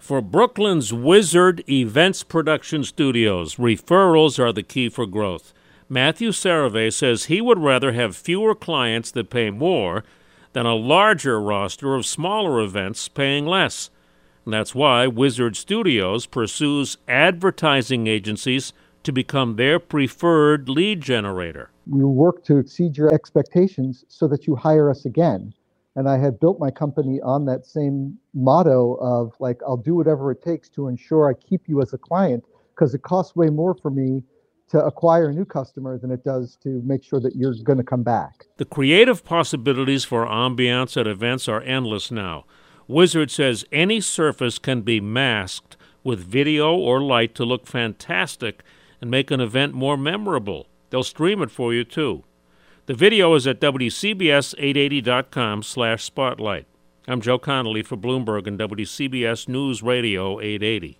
For Brooklyn's Wizard Events Production Studios, referrals are the key for growth. Matthew Sarave says he would rather have fewer clients that pay more than a larger roster of smaller events paying less. And that's why Wizard Studios pursues advertising agencies to become their preferred lead generator. We work to exceed your expectations so that you hire us again. And I had built my company on that same motto of like, I'll do whatever it takes to ensure I keep you as a client because it costs way more for me to acquire a new customer than it does to make sure that you're going to come back. The creative possibilities for ambiance at events are endless now. Wizard says any surface can be masked with video or light to look fantastic and make an event more memorable. They'll stream it for you too. The video is at WCBS880.com slash spotlight. I'm Joe Connolly for Bloomberg and WCBS News Radio 880.